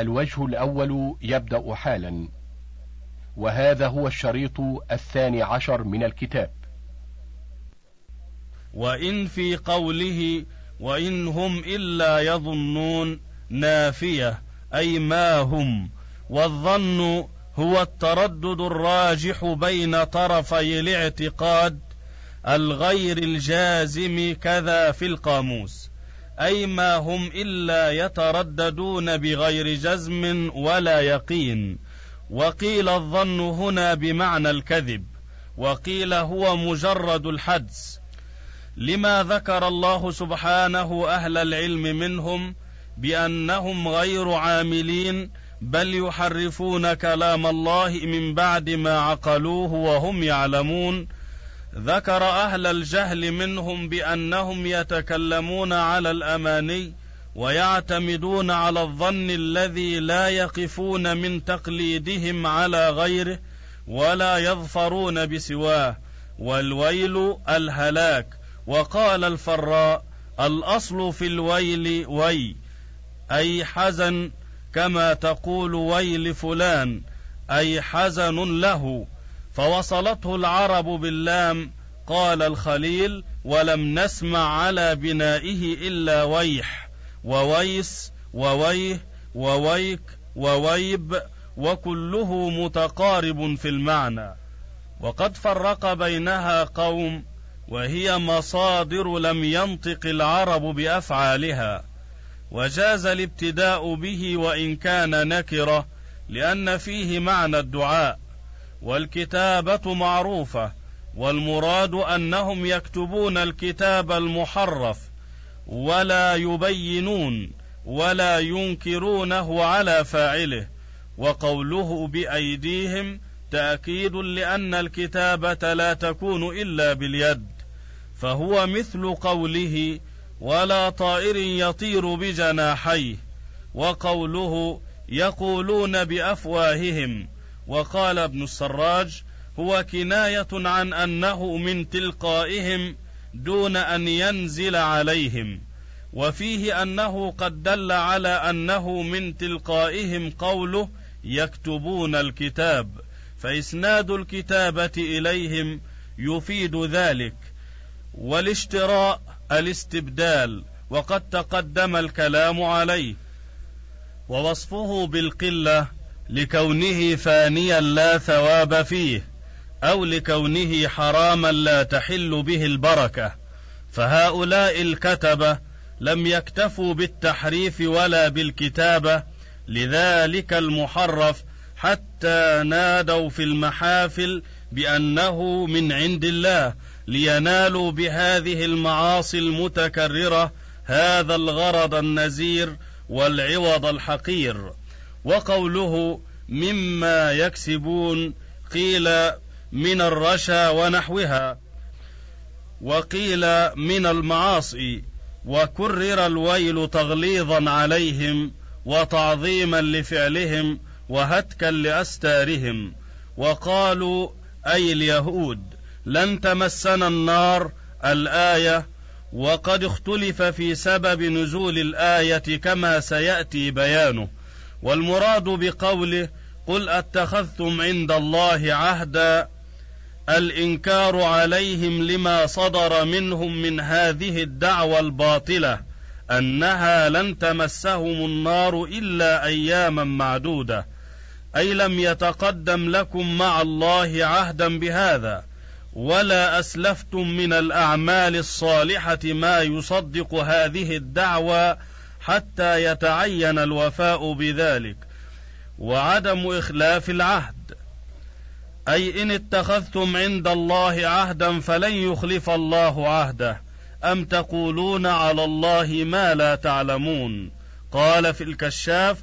الوجه الأول يبدأ حالا وهذا هو الشريط الثاني عشر من الكتاب. وإن في قوله وإن هم إلا يظنون نافية أي ما هم والظن هو التردد الراجح بين طرفي الاعتقاد الغير الجازم كذا في القاموس. أي ما هم إلا يترددون بغير جزم ولا يقين. وقيل الظن هنا بمعنى الكذب. وقيل هو مجرد الحدس. لما ذكر الله سبحانه أهل العلم منهم بأنهم غير عاملين بل يحرفون كلام الله من بعد ما عقلوه وهم يعلمون ذكر أهل الجهل منهم بأنهم يتكلمون على الأماني ويعتمدون على الظن الذي لا يقفون من تقليدهم على غيره ولا يظفرون بسواه. والويل الهلاك. وقال الفراء الأصل في الويل وي أي حزن كما تقول ويل فلان أي حزن له. فوصلته العرب باللام قال الخليل ولم نسمع على بنائه إلا ويح وويس وويه وويك وويب وكله متقارب في المعنى. وقد فرق بينها قوم وهي مصادر لم ينطق العرب بأفعالها. وجاز الابتداء به وإن كان نكرة لأن فيه معنى الدعاء. والكتابة معروفة والمراد أنهم يكتبون الكتاب المحرف ولا يبينون ولا ينكرونه على فاعله وقوله بأيديهم تأكيد لأن الكتابة لا تكون إلا باليد فهو مثل قوله ولا طائر يطير بجناحيه وقوله يقولون بأفواههم وقال ابن السراج هو كناية عن أنه من تلقائهم دون أن ينزل عليهم وفيه أنه قد دل على أنه من تلقائهم قوله يكتبون الكتاب فإسناد الكتابة إليهم يفيد ذلك والاشتراء الاستبدال وقد تقدم الكلام عليه ووصفه بالقلة لكونه فانيا لا ثواب فيه أو لكونه حراما لا تحل به البركة. فهؤلاء الكتبة لم يكتفوا بالتحريف ولا بالكتابة لذلك المحرف حتى نادوا في المحافل بأنه من عند الله لينالوا بهذه المعاصي المتكررة هذا الغرض النزير والعوض الحقير. وقوله مما يكسبون قيل من الرشا ونحوها وقيل من المعاصي وكرر الويل تغليظا عليهم وتعظيما لفعلهم وهتكا لأستارهم وقالوا أي اليهود لن تمسنا النار الآية وقد اختلف في سبب نزول الآية كما سيأتي بيانه. والمراد بقوله قل أتخذتم عند الله عهدا الإنكار عليهم لما صدر منهم من هذه الدعوى الباطلة أنها لن تمسهم النار إلا أياما معدودة. أي لم يتقدم لكم مع الله عهدا بهذا. ولا أسلفتم من الأعمال الصالحة ما يصدق هذه الدعوى حتى يتعين الوفاء بذلك وعدم إخلاف العهد. أي إن اتخذتم عند الله عهدا فلن يخلف الله عهده. أم تقولون على الله ما لا تعلمون؟ قال في الكشاف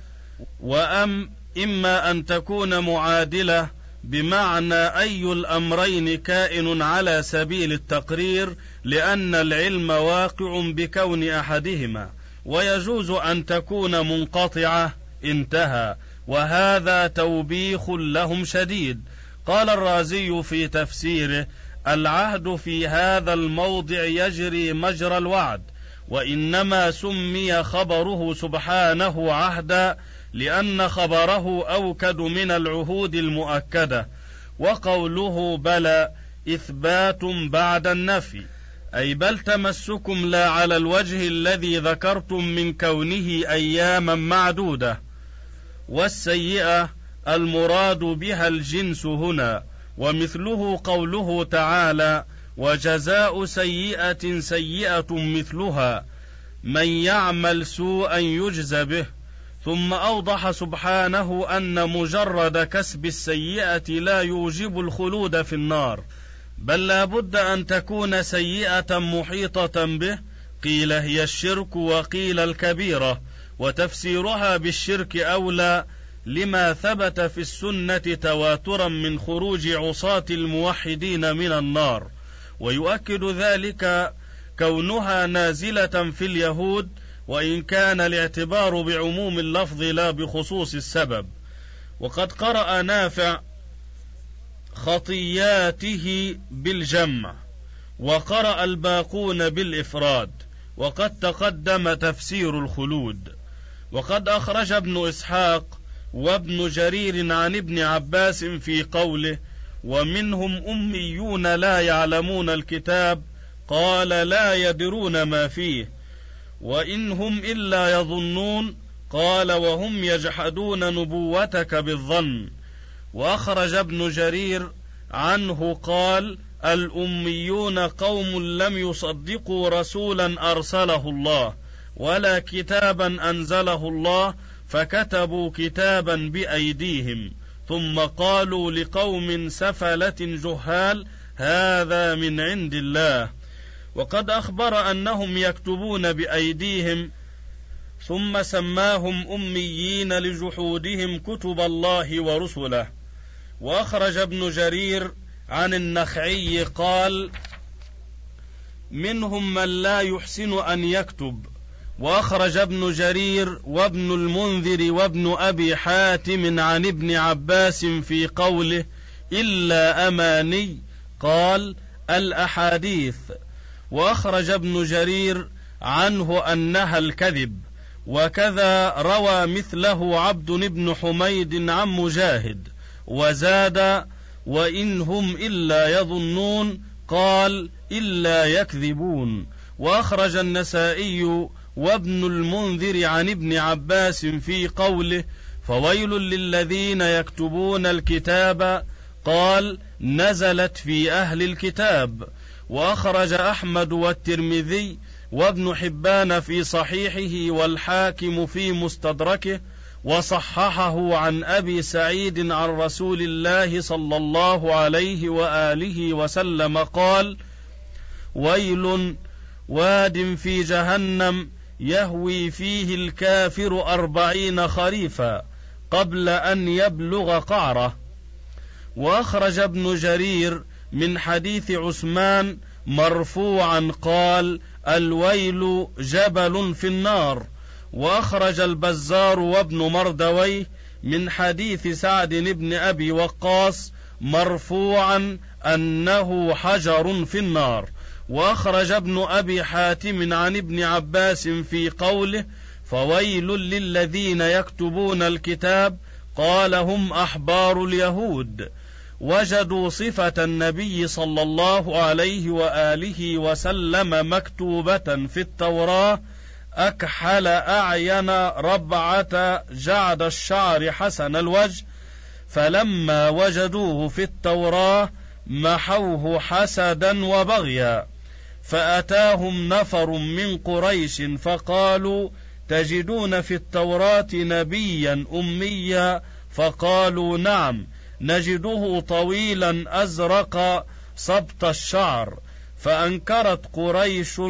وأم إما أن تكون معادلة بمعنى أي الأمرين كائن على سبيل التقرير لأن العلم واقع بكون أحدهما. ويجوز أن تكون منقطعة انتهى. وهذا توبيخ لهم شديد. قال الرازي في تفسيره العهد في هذا الموضع يجري مجرى الوعد وإنما سمي خبره سبحانه عهدا لأن خبره أوكد من العهود المؤكدة. وقوله بلى إثبات بعد النفي. أي بل تمسكم لا على الوجه الذي ذكرتم من كونه أياما معدودة والسيئة المراد بها الجنس هنا ومثله قوله تعالى وجزاء سيئة سيئة مثلها من يعمل سوءا يجز به ثم أوضح سبحانه أن مجرد كسب السيئة لا يوجب الخلود في النار. بل لا بد أن تكون سيئة محيطة به. قيل هي الشرك وقيل الكبيرة وتفسيرها بالشرك أولى لما ثبت في السنة تواترا من خروج عصاة الموحدين من النار. ويؤكد ذلك كونها نازلة في اليهود وإن كان الاعتبار بعموم اللفظ لا بخصوص السبب. وقد قرأ نافع خطياته بالجمع وقرأ الباقون بالإفراد وقد تقدم تفسير الخلود. وقد أخرج ابن إسحاق وابن جرير عن ابن عباس في قوله ومنهم أميون لا يعلمون الكتاب قال لا يدرون ما فيه وإن هم إلا يظنون قال وهم يجحدون نبوتك بالظن وأخرج ابن جرير عنه قال الأميون قوم لم يصدقوا رسولا أرسله الله ولا كتابا أنزله الله فكتبوا كتابا بأيديهم ثم قالوا لقوم سفلة جهال هذا من عند الله وقد أخبر أنهم يكتبون بأيديهم ثم سماهم أميين لجحودهم كتب الله ورسله وأخرج ابن جرير عن النخعي قال منهم من لا يحسن أن يكتب. وأخرج ابن جرير وابن المنذر وابن أبي حاتم عن ابن عباس في قوله إلا أماني. قال الأحاديث. وأخرج ابن جرير عنه أنها الكذب. وكذا روى مثله عبد بن حميد عن مجاهد. وزاد وإن هم إلا يظنون قال إلا يكذبون. وأخرج النسائي وابن المنذر عن ابن عباس في قوله فويل للذين يكتبون الكتاب. قال نزلت في أهل الكتاب. وأخرج أحمد والترمذي وابن حبان في صحيحه والحاكم في مستدركه. وصححه عن أبي سعيد عن رسول الله صلى الله عليه وآله وسلم قال ويل واد في جهنم يهوي فيه الكافر أربعين خريفا قبل أن يبلغ قعره. وأخرج ابن جرير من حديث عثمان مرفوعا قال الويل جبل في النار. واخرج البزار وابن مردويه من حديث سعد بن أبي وقاص مرفوعا أنه حجر في النار. واخرج ابن أبي حاتم عن ابن عباس في قوله فويل للذين يكتبون الكتاب قال هم أحبار اليهود. وجدوا صفة النبي صلى الله عليه وآله وسلم مكتوبة في التوراة أكحل أعين ربعة جعد الشعر حسن الوجه فلما وجدوه في التوراة محوه حسدا وبغيا فأتاهم نفر من قريش فقالوا تجدون في التوراة نبيا أميا؟ فقالوا نعم نجده طويلا أزرق سبط الشعر فأنكرت قريش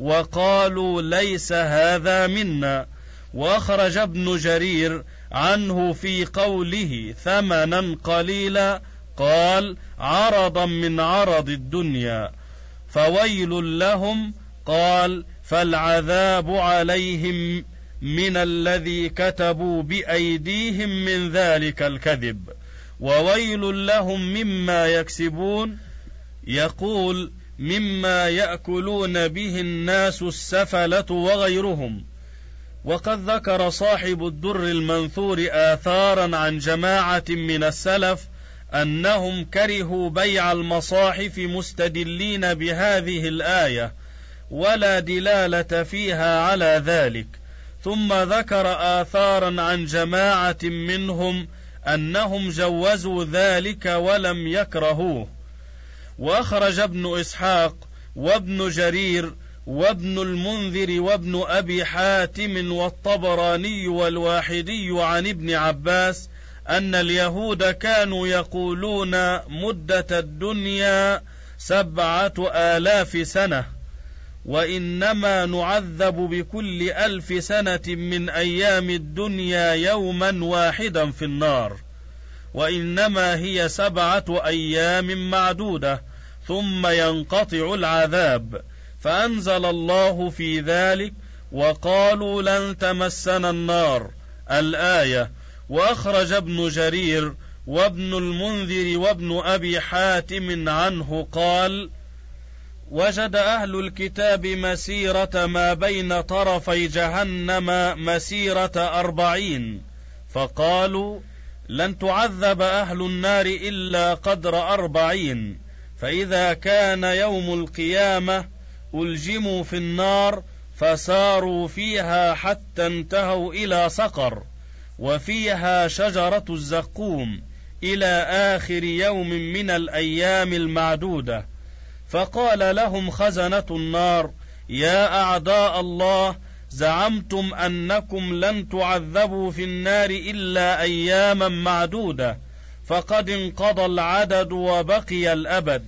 وقالوا ليس هذا منا. وأخرج ابن جرير عنه في قوله ثمنا قليلا قال عرضا من عرض الدنيا. فويل لهم قال فالعذاب عليهم من الذي كتبوا بأيديهم من ذلك الكذب. وويل لهم مما يكسبون. يقول مما يأكلون به الناس السفلة وغيرهم. وقد ذكر صاحب الدر المنثور آثارا عن جماعة من السلف أنهم كرهوا بيع المصاحف مستدلين بهذه الآية ولا دلالة فيها على ذلك. ثم ذكر آثارا عن جماعة منهم أنهم جوزوا ذلك ولم يكرهوه. وأخرج ابن إسحاق وابن جرير وابن المنذر وابن أبي حاتم والطبراني والواحدي عن ابن عباس أن اليهود كانوا يقولون مدة الدنيا سبعة آلاف سنة وإنما نعذب بكل ألف سنة من أيام الدنيا يوما واحدا في النار. وإنما هي سبعة أيام معدودة ثم ينقطع العذاب. فأنزل الله في ذلك وقالوا لن تمسنا النار. الآية وأخرج ابن جرير وابن المنذر وابن أبي حاتم عنه قال وجد أهل الكتاب مسيرة ما بين طرفي جهنم مسيرة أربعين. فقالوا لن تعذب أهل النار إلا قدر أربعين فإذا كان يوم القيامة ألجموا في النار فساروا فيها حتى انتهوا إلى سقر وفيها شجرة الزقوم إلى آخر يوم من الأيام المعدودة. فقال لهم خزنة النار يا أعداء الله زعمتم أنكم لن تعذبوا في النار إلا أياما معدودة فقد انقضى العدد وبقي الأبد.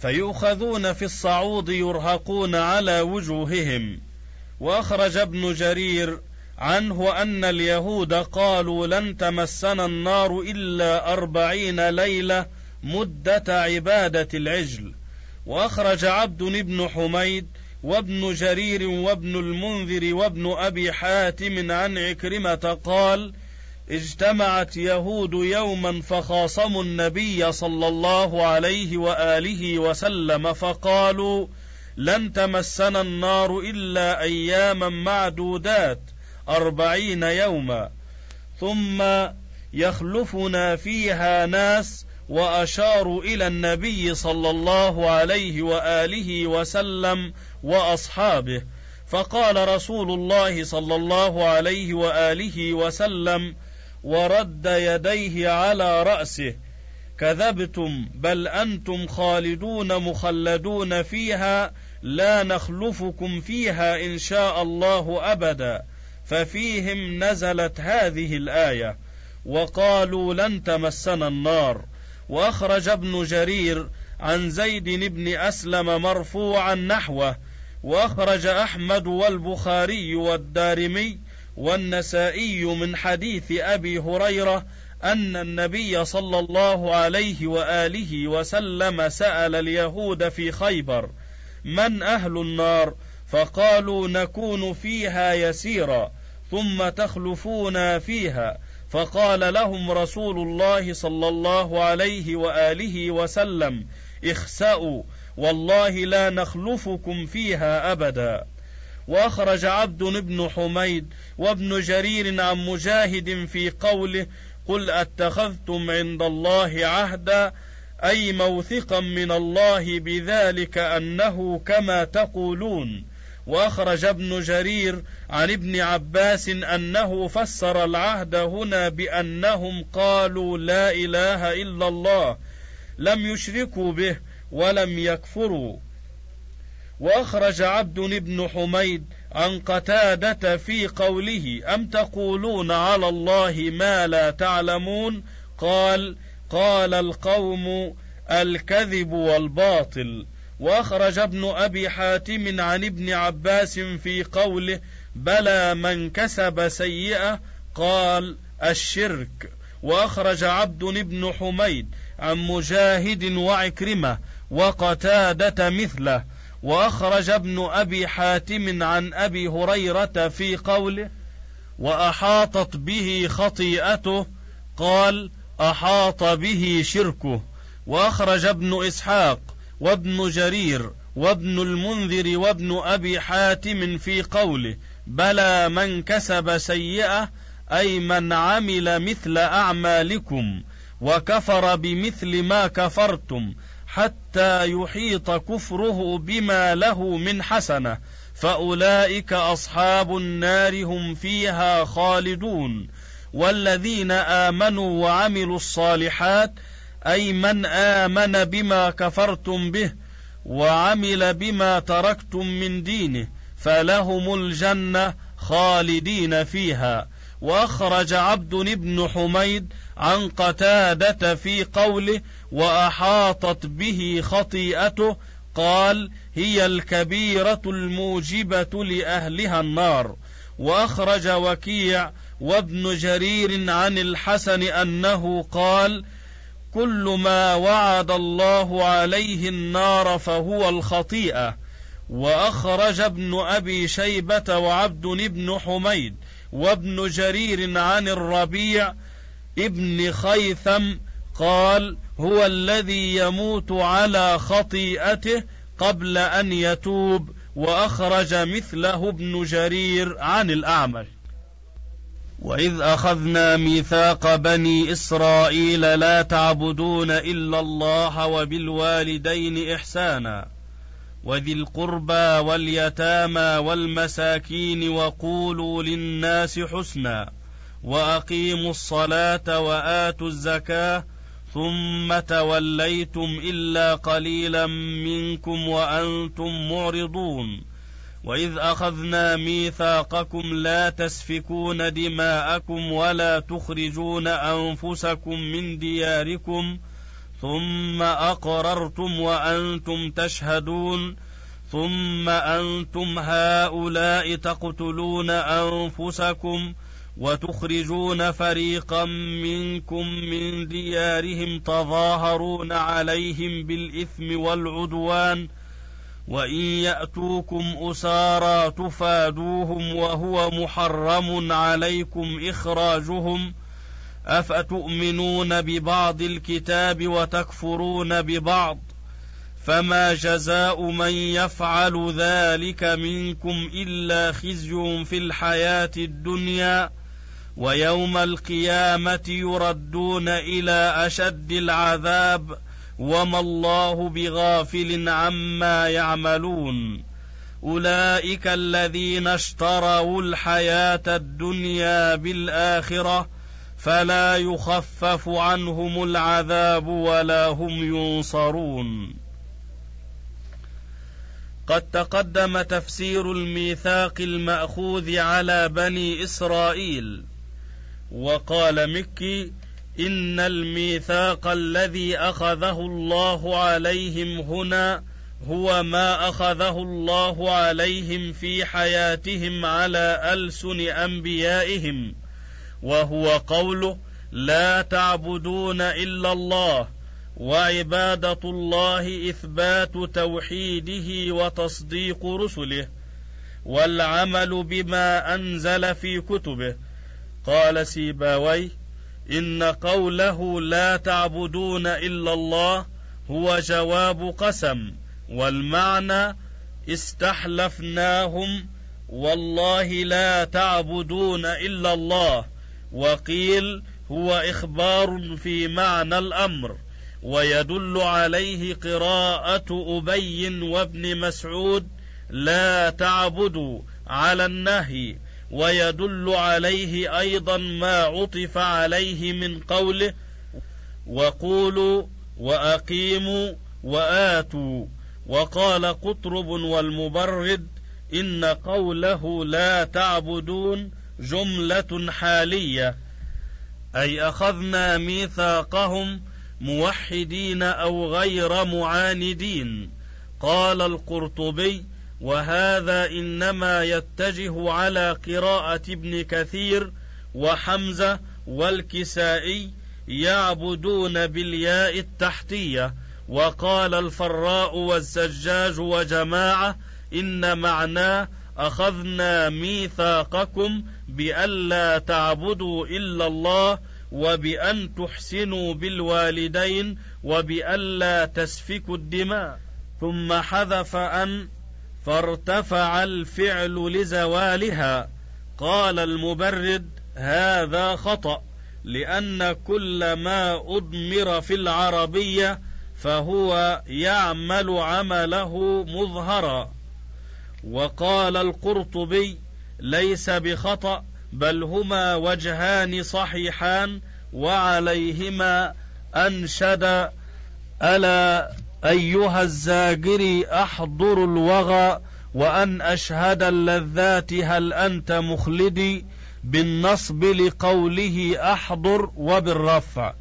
فيؤخذون في الصعود يرهقون على وجوههم. وأخرج ابن جرير عنه أن اليهود قالوا لن تمسنا النار إلا أربعين ليلة مدة عبادة العجل. وأخرج عبد بن حميد وابن جرير وابن المنذر وابن أبي حاتم عن عكرمة قال اجتمعت يهود يوما فخاصموا النبي صلى الله عليه وآله وسلم فقالوا لن تمسنا النار إلا أياما معدودات أربعين يوما ثم يخلفنا فيها ناس وأشاروا إلى النبي صلى الله عليه وآله وسلم وأصحابه. فقال رسول الله صلى الله عليه وآله وسلم ورد يديه على رأسه. كذبتم بل أنتم خالدون مخلدون فيها لا نخلفكم فيها إن شاء الله أبدا. ففيهم نزلت هذه الآية وقالوا لن تمسنا النار. وأخرج ابن جرير عن زيد بن أسلم مرفوعا نحوه وأخرج أحمد والبخاري والدارمي والنسائي من حديث أبي هريرة أن النبي صلى الله عليه وآله وسلم سأل اليهود في خيبر من أهل النار؟ فقالوا نكون فيها يسيرا ثم تخلفونا فيها. فقال لهم رسول الله صلى الله عليه وآله وسلم اخسأوا والله لا نخلفكم فيها أبدا. وأخرج عبد بن حميد وابن جرير عن مجاهد في قوله قل أتخذتم عند الله عهدا أي موثقا من الله بذلك أنه كما تقولون. وأخرج ابن جرير عن ابن عباس أنه فسر العهد هنا بأنهم قالوا لا إله إلا الله لم يشركوا به ولم يكفروا. وأخرج عبد بن حميد عن قتادة في قوله أم تقولون على الله ما لا تعلمون؟ قال قال القوم الكذب والباطل. وأخرج ابن أبي حاتم عن ابن عباس في قوله بلى من كسب سيئة قال الشرك. وأخرج عبد بن حميد عن مجاهد وعكرمة وقتادة مثله. وأخرج ابن أبي حاتم عن أبي هريرة في قوله وأحاطت به خطيئته قال أحاط به شركه. وأخرج ابن إسحاق وابن جرير وابن المنذر وابن أبي حاتم في قوله بلى من كسب سيئة أي من عمل مثل أعمالكم وكفر بمثل ما كفرتم حتى يحيط كفره بما له من حسنة فأولئك أصحاب النار هم فيها خالدون. والذين آمنوا وعملوا الصالحات أي من آمن بما كفرتم به وعمل بما تركتم من دينه فلهم الجنة خالدين فيها. وأخرج عبد بن حميد عن قتادة في قوله وأحاطت به خطيئته قال هي الكبيرة الموجبة لأهلها النار. وأخرج وكيع وابن جرير عن الحسن أنه قال كل ما وعد الله عليه النار فهو الخطيئة. وأخرج ابن أبي شيبة وعبد بن حميد وابن جرير عن الربيع ابن خيثم قال هو الذي يموت على خطيئته قبل أن يتوب وأخرج مثله ابن جرير عن الأعمش. واذ اخذنا ميثاق بني اسرائيل لا تعبدون الا الله وبالوالدين احسانا وذي القربى واليتامى والمساكين وقولوا للناس حسنا واقيموا الصلاه واتوا الزكاه ثم توليتم الا قليلا منكم وأنتم معرضون واذ اخذنا ميثاقكم لا تسفكون دماءكم ولا تخرجون انفسكم من دياركم ثم اقررتم وأنتم تشهدون ثم أنتم هؤلاء تقتلون انفسكم وتخرجون فريقا منكم من ديارهم تظاهرون عليهم بالاثم والعدوان وان ياتوكم اسارى تفادوهم وهو محرم عليكم اخراجهم افتؤمنون ببعض الكتاب وتكفرون ببعض فما جزاء من يفعل ذلك منكم الا خزي في الحياة الدنيا ويوم القيامه يردون إلى اشد العذاب وما الله بغافل عما يعملون. أولئك الذين اشتروا الحياة الدنيا بالآخرة فلا يخفف عنهم العذاب ولا هم ينصرون. قد تقدم تفسير الميثاق المأخوذ على بني إسرائيل. وقال مكي إن الميثاق الذي أخذه الله عليهم هنا هو ما أخذه الله عليهم في حياتهم على ألسن أنبيائهم وهو قوله لا تعبدون إلا الله وعبادة الله إثبات توحيده وتصديق رسله والعمل بما أنزل في كتبه. قال سيباوي إن قوله لا تعبدون إلا الله هو جواب قسم والمعنى استحلفناهم والله لا تعبدون إلا الله وقيل هو إخبار في معنى الأمر ويدل عليه قراءة أبي وابن مسعود لا تعبدوا على النهي ويدل عليه أيضا ما عطف عليه من قوله وقولوا وأقيموا وآتوا. وقال قطرب والمبرد إن قوله لا تعبدون جملة حالية أي أخذنا ميثاقهم موحدين أو غير معاندين. قال القرطبي وهذا إنما يتجه على قراءة ابن كثير وحمزة والكسائي يعبدون بالياء التحتية. وقال الفراء والزجاج وجماعة إن معناه أخذنا ميثاقكم بألا تعبدوا إلا الله وبأن تحسنوا بالوالدين وبألا تسفكوا الدماء. ثم حذف أن فارتفع الفعل لزوالها. قال المبرد هذا خطأ لأن كل ما أضمر في العربية فهو يعمل عمله مظهرا. وقال القرطبي ليس بخطأ بل هما وجهان صحيحان وعليهما أنشد ألا أيها الزاجري أحضر الوغى وأن أشهد اللذات هل أنت مخلدي بالنصب لقوله أحضر وبالرفع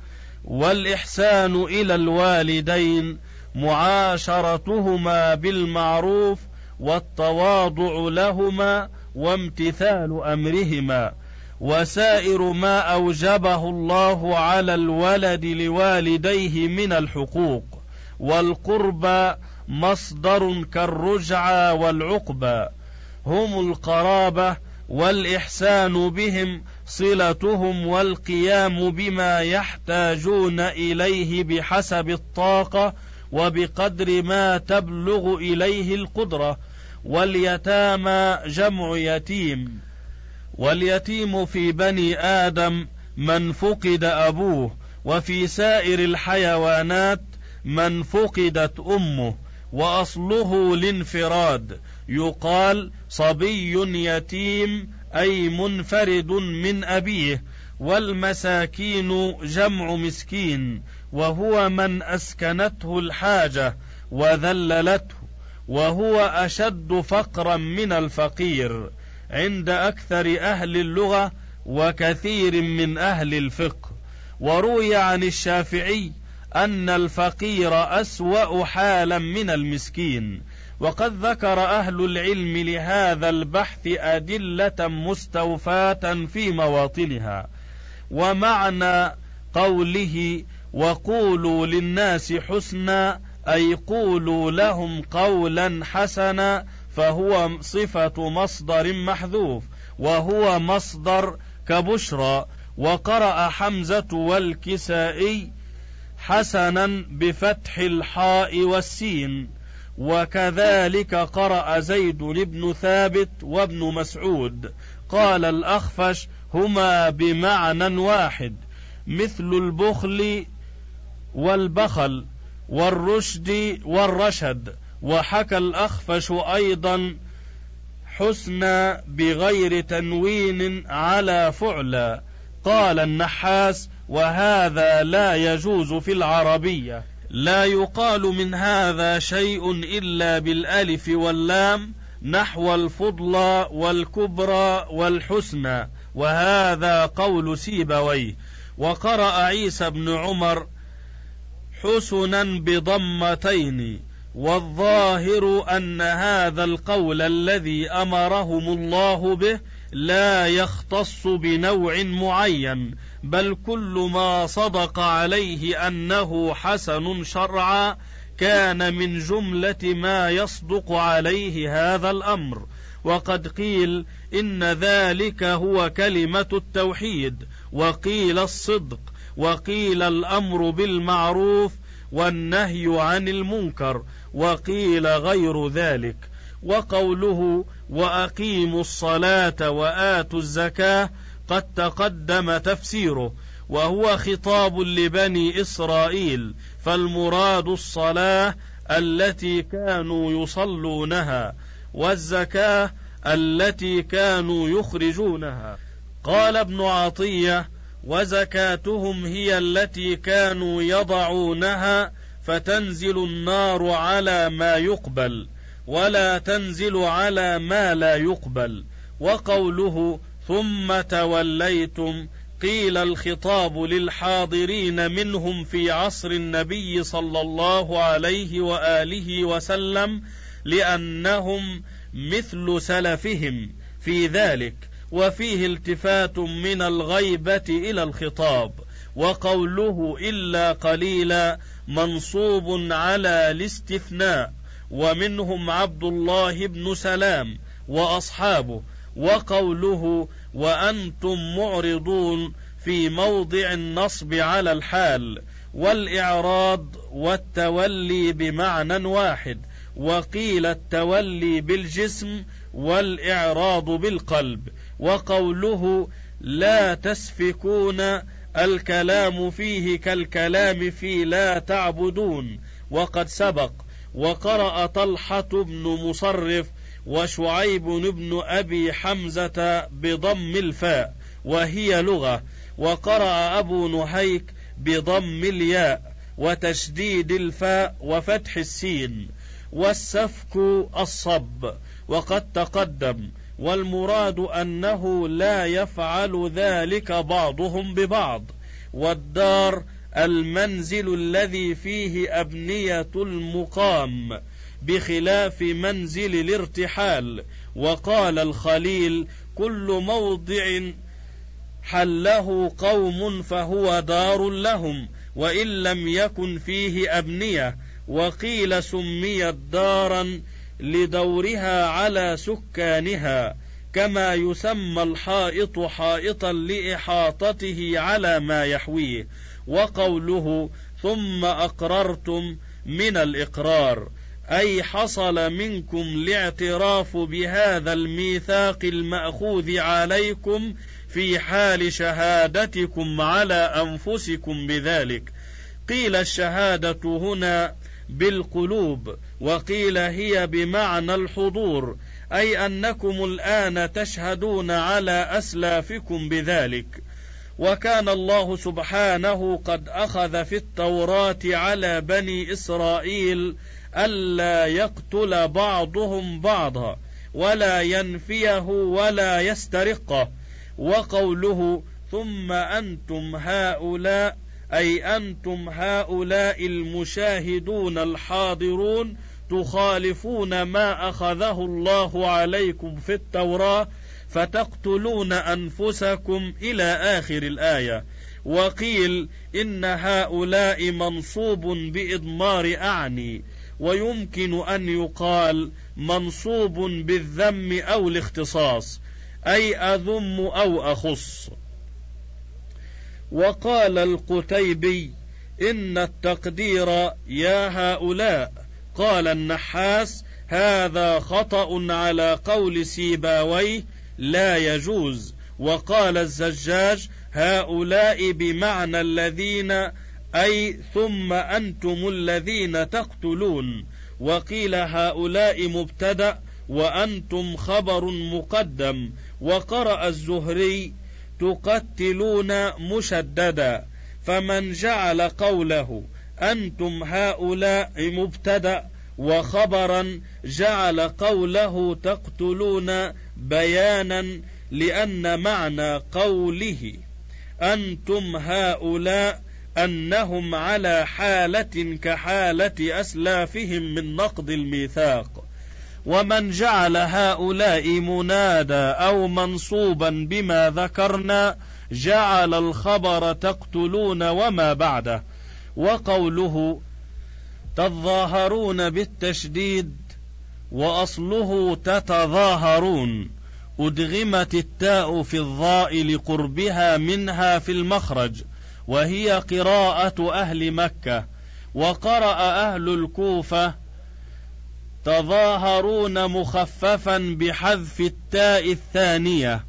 والإحسان إلى الوالدين معاشرتهما بالمعروف والتواضع لهما وامتثال أمرهما وسائر ما أوجبه الله على الولد لوالديه من الحقوق والقربى مصدر كالرجعى والعقبى هم القرابة والإحسان بهم صلتهم والقيام بما يحتاجون إليه بحسب الطاقة وبقدر ما تبلغ إليه القدرة. واليتامى جمع يتيم. واليتيم في بني آدم من فقد أبوه وفي سائر الحيوانات من فقدت أمه وأصله الانفراد يقال صبي يتيم أي منفرد من أبيه. والمساكين جمع مسكين وهو من أسكنته الحاجة وذللته وهو أشد فقرا من الفقير. عند أكثر أهل اللغة وكثير من أهل الفقه. وروي عن الشافعي أن الفقير أسوأ حالا من المسكين. وقد ذكر أهل العلم لهذا البحث أدلة مستوفاة في مواطنها. ومعنى قوله وقولوا للناس حسنا أي قولوا لهم قولا حسنا فهو صفة مصدر محذوف وهو مصدر كبشرى. وقرأ حمزة والكسائي حسنا بفتح الحاء والسين وكذلك قرأ زيد بن ثابت وابن مسعود قال الأخفش هما بمعنى واحد مثل البخل والبخل والرشد والرشد وحكى الأخفش أيضا حسنى بغير تنوين على فعلى قال النحاس وهذا لا يجوز في العربية. لا يقال من هذا شيء إلا بالألف واللام نحو الفضلى والكبرى والحسنى وهذا قول سيبويه. وقرأ عيسى بن عمر حسنا بضمتين والظاهر أن هذا القول الذي أمرهم الله به لا يختص بنوع معين بل كل ما صدق عليه أنه حسن شرعا كان من جملة ما يصدق عليه هذا الأمر. وقد قيل إن ذلك هو كلمة التوحيد وقيل الصدق وقيل الأمر بالمعروف والنهي عن المنكر وقيل غير ذلك. وقوله وأقيموا الصلاة وآتوا الزكاة قد تقدم تفسيره وهو خطاب لبني إسرائيل فالمراد الصلاة التي كانوا يصلونها والزكاة التي كانوا يخرجونها. قال ابن عطية وزكاتهم هي التي كانوا يضعونها فتنزل النار على ما يقبل ولا تنزل على ما لا يقبل. وقوله ثم توليتم قيل الخطاب للحاضرين منهم في عصر النبي صلى الله عليه وآله وسلم لأنهم مثل سلفهم في ذلك وفيه التفات من الغيبة إلى الخطاب وقوله إلا قليلا منصوب على الاستثناء ومنهم عبد الله بن سلام وأصحابه وقوله وأنتم معرضون في موضع النصب على الحال والإعراض والتولي بمعنى واحد وقيل التولي بالجسم والإعراض بالقلب وقوله لا تسفكون الكلام فيه كالكلام في لا تعبدون وقد سبق وقرأ طلحة بن مصرف وشعيب بن أبي حمزة بضم الفاء وهي لغة. وقرأ أبو نهيك بضم الياء وتشديد الفاء وفتح السين. والسفك الصب وقد تقدم. والمراد أنه لا يفعل ذلك بعضهم ببعض. والدار المنزل الذي فيه أبنية المقام. بخلاف منزل الارتحال. وقال الخليل كل موضع حله قوم فهو دار لهم وإن لم يكن فيه أبنية. وقيل سميت دارا لدورها على سكانها كما يسمى الحائط حائطا لإحاطته على ما يحويه. وقوله ثم أقررتم من الإقرار. أي حصل منكم الاعتراف بهذا الميثاق المأخوذ عليكم في حال شهادتكم على أنفسكم بذلك. قيل الشهادة هنا بالقلوب وقيل هي بمعنى الحضور أي أنكم الآن تشهدون على أسلافكم بذلك. وكان الله سبحانه قد أخذ في التوراة على بني إسرائيل ألا يقتل بعضهم بعضا ولا ينفيه ولا يسترقه. وقوله ثم أنتم هؤلاء أي أنتم هؤلاء المشاهدون الحاضرون تخالفون ما أخذه الله عليكم في التوراة فتقتلون أنفسكم إلى آخر الآية. وقيل إن هؤلاء منصوب بإضمار أعني ويمكن أن يقال منصوب بالذم أو الاختصاص أي أذم أو أخص. وقال القتيبي إن التقدير يا هؤلاء قال النحاس هذا خطأ على قول سيباويه لا يجوز. وقال الزجاج هؤلاء بمعنى الذين أي ثم أنتم الذين تقتلون. وقيل هؤلاء مبتدأ وأنتم خبر مقدم. وقرأ الزهري تقتلون مشددا. فمن جعل قوله أنتم هؤلاء مبتدأ وخبرا جعل قوله تقتلون بيانا لأن معنى قوله أنتم هؤلاء أنهم على حالة كحالة أسلافهم من نقض الميثاق. ومن جعل هؤلاء منادى أو منصوبا بما ذكرنا جعل الخبر تقتلون وما بعده. وقوله تظاهرون بالتشديد وأصله تتظاهرون أدغمت التاء في الظاء لقربها منها في المخرج وهي قراءة أهل مكة وقرأ أهل الكوفة تظاهرون مخففا بحذف التاء الثانية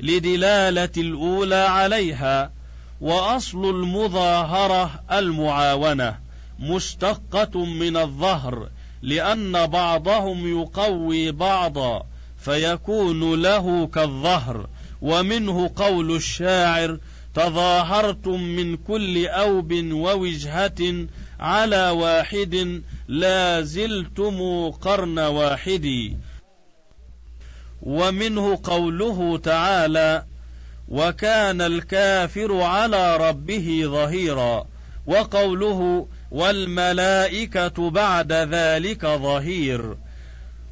لدلالة الأولى عليها وأصل المظاهرة المعاونة. مشتقة من الظهر لأن بعضهم يقوي بعضا فيكون له كالظهر. ومنه قول الشاعر تظاهرتم من كل أوب ووجهة على واحد لا زلتم قرن واحد. ومنه قوله تعالى وكان الكافر على ربه ظهيرا. وقوله والملائكة بعد ذلك ظهير.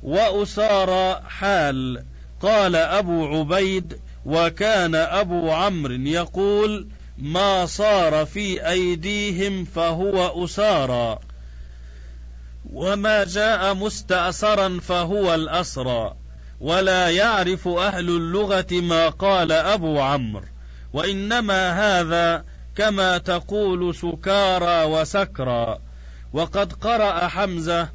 وأسار حال. قال أبو عبيد وكان أبو عمرو يقول ما صار في أيديهم فهو اسارى وما جاء مستأثرا فهو الأسرى. ولا يعرف أهل اللغة ما قال أبو عمرو. وإنما هذا كما تقول سكارى وسكرى وقد قرأ حمزة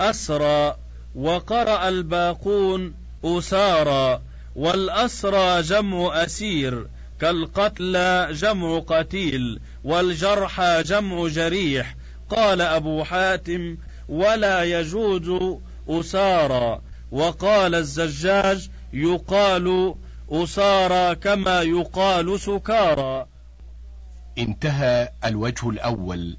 أسرى وقرأ الباقون أسارى والأسرى جمع أسير كالقتلى جمع قتيل والجرحى جمع جريح. قال أبو حاتم ولا يجوز أسارى. وقال الزجاج يقال أسارى كما يقال سكارى. انتهى الوجه الأول.